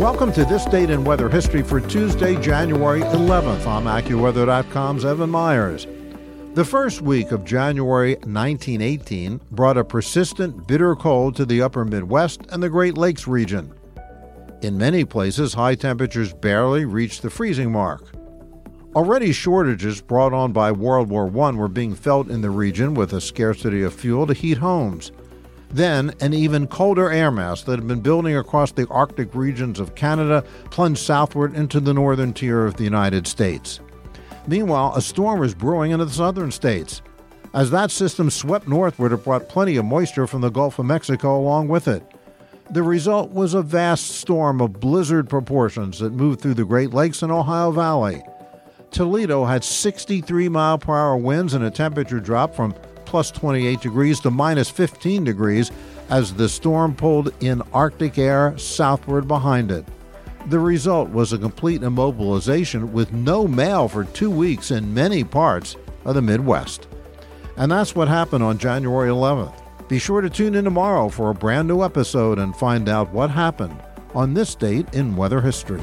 Welcome to this date in weather history for Tuesday, January 11th. I'm AccuWeather.com's Evan Myers. The first week of January 1918 brought a persistent, bitter cold to the upper Midwest and the Great Lakes region. In many places, high temperatures barely reached the freezing mark. Already, shortages brought on by World War I were being felt in the region with a scarcity of fuel to heat homes. Then, an even colder air mass that had been building across the Arctic regions of Canada plunged southward into the northern tier of the United States. Meanwhile, a storm was brewing into the southern states. As that system swept northward, it brought plenty of moisture from the Gulf of Mexico along with it. The result was a vast storm of blizzard proportions that moved through the Great Lakes and Ohio Valley. Toledo had 63 mile per hour winds and a temperature drop from plus 28 degrees to minus 15 degrees as the storm pulled in Arctic air southward behind it. The result was a complete immobilization with no mail for two weeks in many parts of the Midwest. And that's what happened on January 11th. Be sure to tune in tomorrow for a brand new episode and find out what happened on this date in weather history.